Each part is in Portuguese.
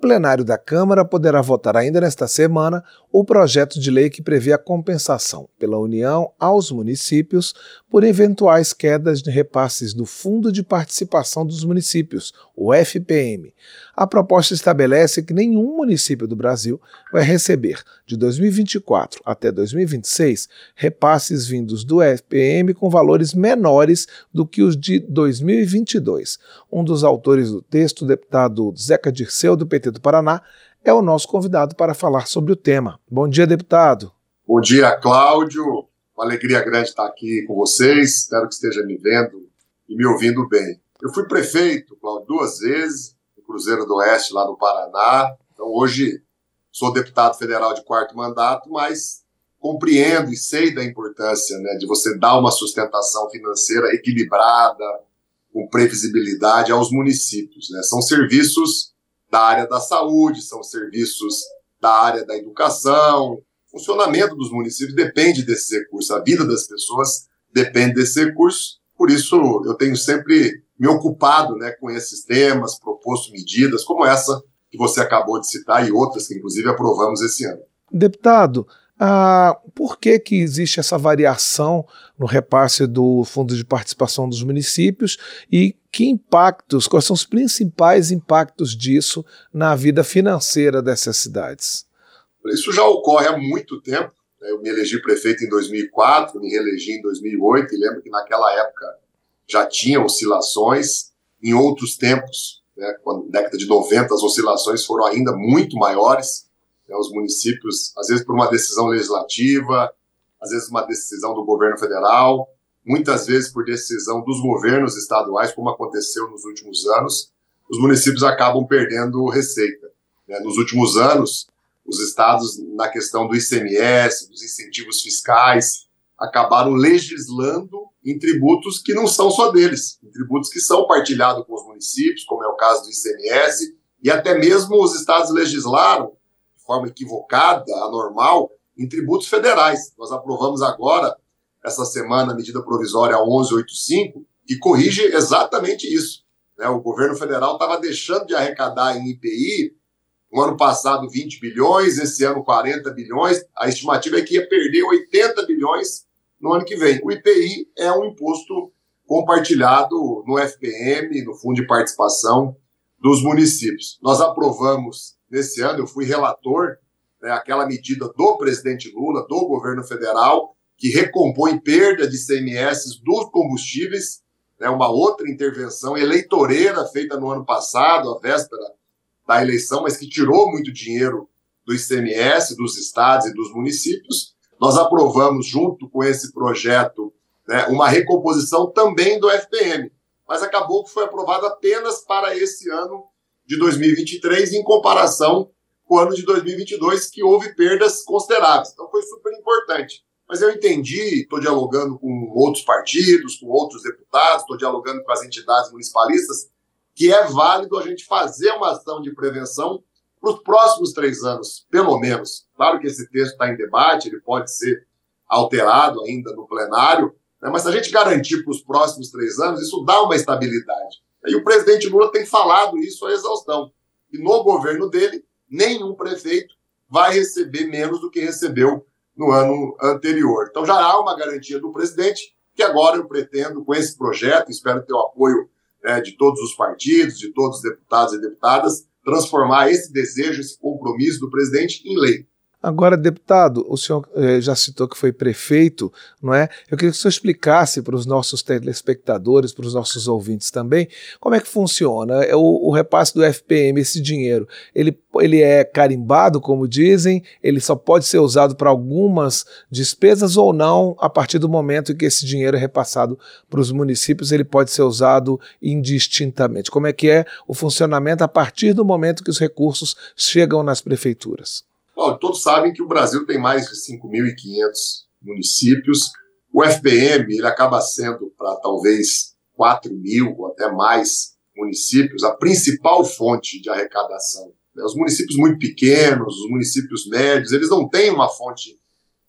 plenário da Câmara poderá votar ainda nesta semana o projeto de lei que prevê a compensação pela União aos municípios por eventuais quedas de repasses do Fundo de Participação dos Municípios, o FPM. A proposta estabelece que nenhum município do Brasil vai receber, de 2024 até 2026, repasses vindos do FPM com valores menores do que os de 2022. Um dos autores do texto, o deputado Zeca Dirceu, do PT do Paraná, é o nosso convidado para falar sobre o tema. Bom dia, deputado. Bom dia, Cláudio. Uma alegria grande estar aqui com vocês. Espero que esteja me vendo e me ouvindo bem. Eu fui prefeito, Cláudio, duas vezes, no Cruzeiro do Oeste, lá no Paraná. Então, hoje, sou deputado federal de quarto mandato, mas compreendo e sei da importância né, de você dar uma sustentação financeira equilibrada, com previsibilidade aos municípios. Né? São serviços da área da saúde, são serviços da área da educação. O funcionamento dos municípios depende desses recursos, a vida das pessoas depende desses recursos. Por isso, eu tenho sempre me ocupado né, com esses temas, proposto medidas como essa que você acabou de citar e outras que, inclusive, aprovamos esse ano. Deputado, ah, por que, que existe essa variação no repasse do Fundo de Participação dos Municípios e que impactos, quais são os principais impactos disso na vida financeira dessas cidades? Isso já ocorre há muito tempo. Né? Eu me elegi prefeito em 2004, me reelegi em 2008 e lembro que naquela época já tinha oscilações. Em outros tempos, né, na década de 90, as oscilações foram ainda muito maiores né, os municípios, às vezes por uma decisão legislativa, às vezes uma decisão do governo federal, muitas vezes por decisão dos governos estaduais, como aconteceu nos últimos anos, os municípios acabam perdendo receita. Né? Nos últimos anos, os estados, na questão do ICMS, dos incentivos fiscais, acabaram legislando em tributos que não são só deles, em tributos que são partilhados com os municípios, como é o caso do ICMS, e até mesmo os estados legislaram forma equivocada, anormal, em tributos federais. Nós aprovamos agora, essa semana, a medida provisória 1185, que corrige exatamente isso. Né? O governo federal estava deixando de arrecadar em IPI, no ano passado 20 bilhões, esse ano 40 bilhões, a estimativa é que ia perder 80 bilhões no ano que vem. O IPI é um imposto compartilhado no FPM, no Fundo de Participação dos Municípios. Nós aprovamos nesse ano, eu fui relator, né, medida do presidente Lula, do governo federal, que recompõe perda de CMS dos combustíveis, né, uma outra intervenção eleitoreira feita no ano passado, a véspera da eleição, mas que tirou muito dinheiro do ICMS, dos estados e dos municípios. Nós aprovamos, junto com esse projeto, né, uma recomposição também do FPM, mas acabou que foi aprovado apenas para esse ano de 2023 em comparação com o ano de 2022, que houve perdas consideráveis. Então foi super importante. Mas eu entendi, estou dialogando com outros partidos, com outros deputados, estou dialogando com as entidades municipalistas, que é válido a gente fazer uma ação de prevenção para os próximos três anos, pelo menos. Claro que esse texto está em debate, ele pode ser alterado ainda no plenário, né? mas se a gente garantir para os próximos três anos, isso dá uma estabilidade. E o presidente Lula tem falado isso à exaustão. E no governo dele, nenhum prefeito vai receber menos do que recebeu no ano anterior. Então já há uma garantia do presidente que agora eu pretendo, com esse projeto, espero ter o apoio né, de todos os partidos, de todos os deputados e deputadas, transformar esse desejo, esse compromisso do presidente em lei. Agora, deputado, o senhor eh, já citou que foi prefeito, não é? Eu queria que o senhor explicasse para os nossos telespectadores, para os nossos ouvintes também, como é que funciona é o, o, repasse do FPM, esse dinheiro. Ele, ele é carimbado, como dizem, ele só pode ser usado para algumas despesas ou não, a partir do momento em que esse dinheiro é repassado para os municípios, ele pode ser usado indistintamente. Como é que é o funcionamento a partir do momento que os recursos chegam nas prefeituras? Todos sabem que o Brasil tem mais de 5.500 municípios. O FPM ele acaba sendo para talvez 4 mil ou até mais municípios a principal fonte de arrecadação. Os municípios muito pequenos, os municípios médios, eles não têm uma fonte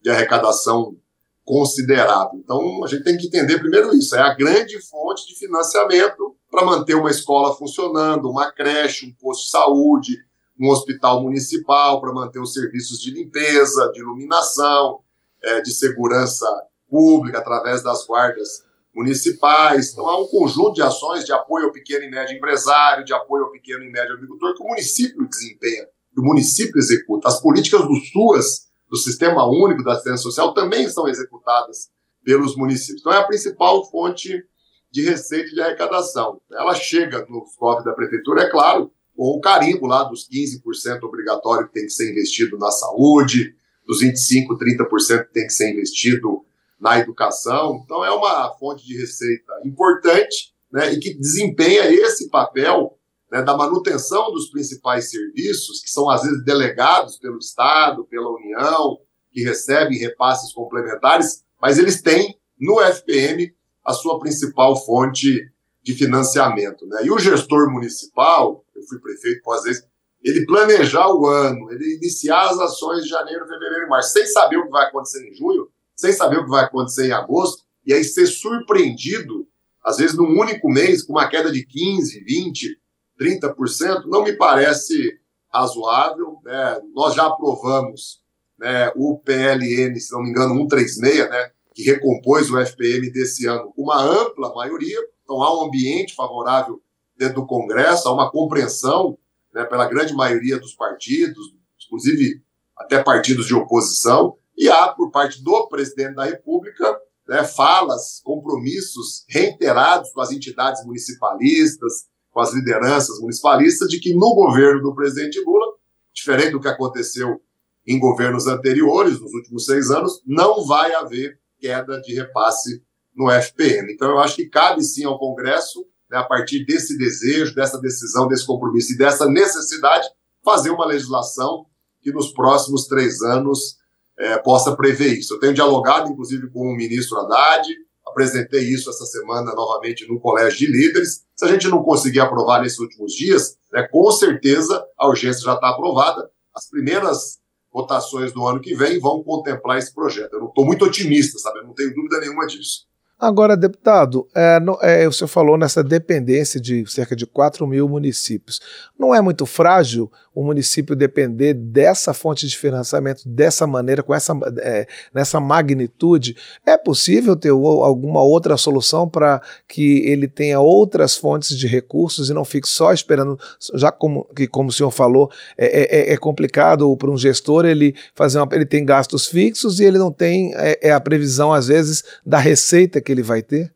de arrecadação considerável. Então, a gente tem que entender primeiro isso: é a grande fonte de financiamento para manter uma escola funcionando, uma creche, um posto de saúde, um hospital municipal para manter os serviços de limpeza, de iluminação, é, de segurança pública através das guardas municipais. Então, há um conjunto de ações de apoio ao pequeno e médio empresário, de apoio ao pequeno e médio agricultor, que o município desempenha, que o município executa. As políticas do SUAS, do Sistema Único da Assistência Social, também são executadas pelos municípios. Então, é a principal fonte de receita de arrecadação. Ela chega no cofre da prefeitura, é claro, com o carimbo lá dos 15% obrigatório que tem que ser investido na saúde, dos 25%, 30% que tem que ser investido na educação. Então, é uma fonte de receita importante né, e que desempenha esse papel né, da manutenção dos principais serviços, que são às vezes delegados pelo Estado, pela União, que recebem repasses complementares, mas eles têm no FPM a sua principal fonte de financiamento. Né? E o gestor municipal, eu fui prefeito, às vezes, ele planejar o ano, ele iniciar as ações de janeiro, fevereiro e março, sem saber o que vai acontecer em junho, sem saber o que vai acontecer em agosto, e aí ser surpreendido, às vezes num único mês, com uma queda de 15%, 20%, 30%, não me parece razoável. Né? Nós já aprovamos né, o PLN, se não me engano, 136, né, que recompôs o FPM desse ano com uma ampla maioria. Então há um ambiente favorável dentro do Congresso, há uma compreensão né, pela grande maioria dos partidos, inclusive até partidos de oposição, e há, por parte do presidente da República, né, falas, compromissos reiterados com as entidades municipalistas, com as lideranças municipalistas, de que no governo do presidente Lula, diferente do que aconteceu em governos anteriores, nos últimos seis anos, não vai haver queda de repasse no FPM. Então, eu acho que cabe sim ao Congresso, né, a partir desse desejo, dessa decisão, desse compromisso e dessa necessidade, fazer uma legislação que nos próximos três anos é, possa prever isso. Eu tenho dialogado, inclusive, com o ministro Haddad, apresentei isso essa semana novamente no Colégio de Líderes. Se a gente não conseguir aprovar nesses últimos dias, né, com certeza a urgência já está aprovada. As primeiras votações do ano que vem vão contemplar esse projeto. Eu estou muito otimista, sabe? Eu não tenho dúvida nenhuma disso. Agora, deputado, é, não, é, o senhor falou nessa dependência de cerca de 4 mil municípios. Não é muito frágil o município depender dessa fonte de financiamento dessa maneira, com essa é, nessa magnitude? É possível ter alguma outra solução para que ele tenha outras fontes de recursos e não fique só esperando, já como, que, como o senhor falou, é, é, é complicado para um gestor ele fazer uma, ele tem gastos fixos e ele não tem é, é a previsão, às vezes, da receita que que ele vai ter?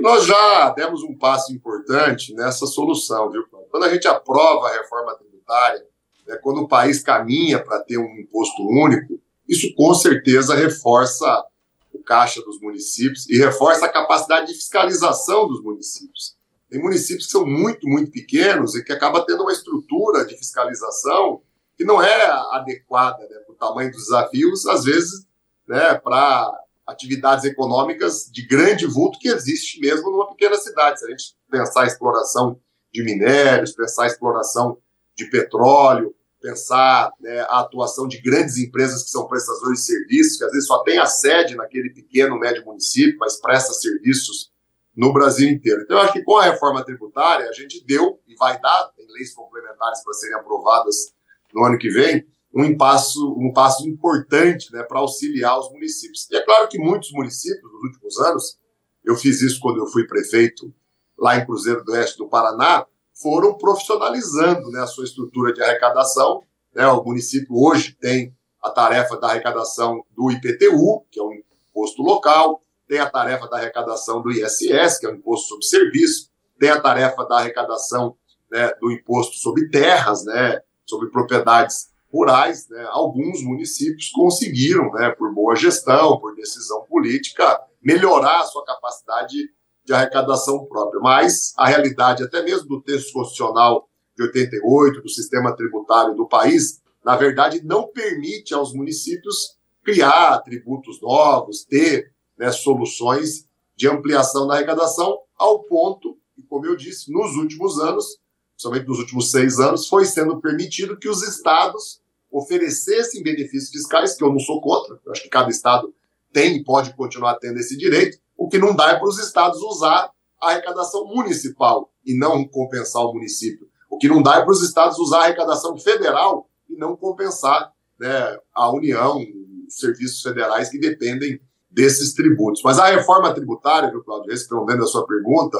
Nós já demos um passo importante nessa solução, viu? Quando a gente aprova a reforma tributária, né, quando o país caminha para ter um imposto único, isso com certeza reforça o caixa dos municípios e reforça a capacidade de fiscalização dos municípios. Tem municípios que são muito, muito pequenos e que acaba tendo uma estrutura de fiscalização que não é adequada né, para o tamanho dos desafios, às vezes, né, para atividades econômicas de grande vulto que existe mesmo numa pequena cidade. Se a gente pensar a exploração de minérios, pensar a exploração de petróleo, pensar né, a atuação de grandes empresas que são prestadores de serviços, que às vezes só tem a sede naquele pequeno, médio município, mas presta serviços no Brasil inteiro. Então, eu acho que com a reforma tributária, a gente deu e vai dar, tem leis complementares para serem aprovadas no ano que vem, um passo, um passo importante né, para auxiliar os municípios. E é claro que muitos municípios, nos últimos anos, eu fiz isso quando eu fui prefeito lá em Cruzeiro do Oeste do Paraná, foram profissionalizando né, a sua estrutura de arrecadação. Né, o município hoje tem a tarefa da arrecadação do IPTU, que é um imposto local, tem a tarefa da arrecadação do ISS, que é o imposto sobre serviço, tem a tarefa da arrecadação né, do imposto sobre terras, né, sobre propriedades rurais, né, alguns municípios conseguiram, né, por boa gestão, por decisão política, melhorar a sua capacidade de arrecadação própria. Mas a realidade, até mesmo do texto constitucional de 88, do sistema tributário do país, na verdade, não permite aos municípios criar tributos novos, ter né, soluções de ampliação da arrecadação, ao ponto, e como eu disse, nos últimos anos, somente nos últimos seis anos, foi sendo permitido que os estados oferecessem benefícios fiscais, que eu não sou contra, eu acho que cada estado tem e pode continuar tendo esse direito, o que não dá é para os estados usar a arrecadação municipal e não compensar o município. O que não dá é para os estados usar a arrecadação federal e não compensar né, a União, os serviços federais que dependem desses tributos. Mas a reforma tributária, viu, Claudio, respondendo a sua pergunta,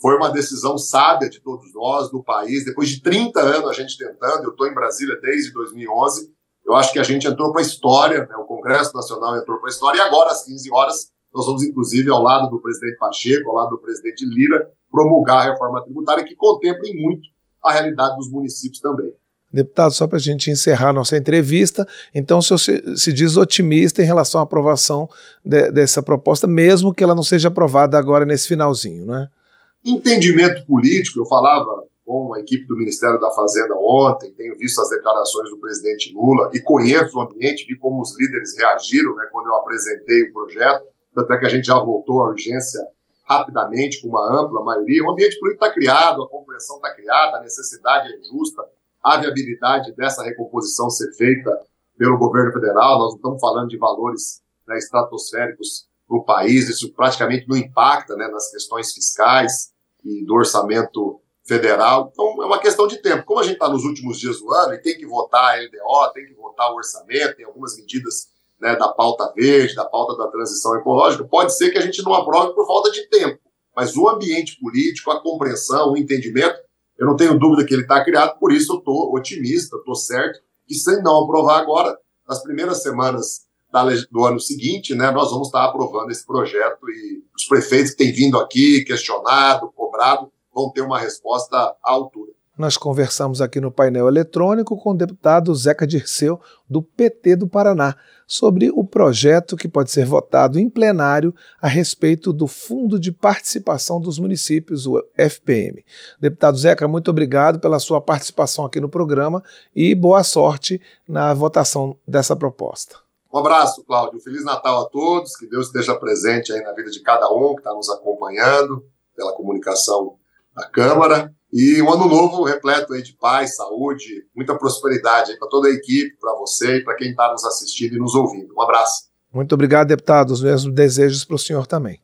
foi uma decisão sábia de todos nós, do país. Depois de 30 anos a gente tentando, eu estou em Brasília desde 2011, eu acho que a gente entrou para a história, né, o Congresso Nacional entrou para a história, e agora, às 15 horas, nós vamos, inclusive, ao lado do presidente Pacheco, ao lado do presidente Lira, promulgar a reforma tributária que contemple muito a realidade dos municípios também. Deputado, só para a gente encerrar nossa entrevista, então o senhor se, se diz otimista em relação à aprovação de, dessa proposta, mesmo que ela não seja aprovada agora nesse finalzinho, né? Entendimento político, eu falava com a equipe do Ministério da Fazenda ontem, tenho visto as declarações do presidente Lula e conheço o ambiente, vi como os líderes reagiram né, quando eu apresentei o projeto, até que a gente já voltou à urgência rapidamente, com uma ampla maioria. O ambiente político está criado, a compreensão está criada, a necessidade é justa, a viabilidade dessa recomposição ser feita pelo governo federal. Nós não estamos falando de valores né, estratosféricos para o país, isso praticamente não impacta né, nas questões fiscais e do orçamento federal. Então, é uma questão de tempo. Como a gente está nos últimos dias do ano e tem que votar a LDO, tem que votar o orçamento, tem algumas medidas né, da pauta verde, da pauta da transição ecológica, pode ser que a gente não aprove por falta de tempo. Mas o ambiente político, a compreensão, o entendimento, eu não tenho dúvida que ele está criado, por isso eu estou otimista, estou certo, que sem não aprovar agora, nas primeiras semanas do ano seguinte, né, nós vamos estar aprovando esse projeto e os prefeitos que têm vindo aqui, questionado, cobrado, vão ter uma resposta à altura. Nós conversamos aqui no painel eletrônico com o deputado Zeca Dirceu, do PT do Paraná, sobre o projeto que pode ser votado em plenário a respeito do Fundo de Participação dos Municípios, o FPM. Deputado Zeca, muito obrigado pela sua participação aqui no programa e boa sorte na votação dessa proposta. Um abraço, Cláudio. Feliz Natal a todos. Que Deus esteja presente aí na vida de cada um que está nos acompanhando pela comunicação da Câmara. E um ano novo repleto aí de paz, saúde, muita prosperidade para toda a equipe, para você e para quem está nos assistindo e nos ouvindo. Um abraço. Muito obrigado, deputado. Os mesmos desejos para o senhor também.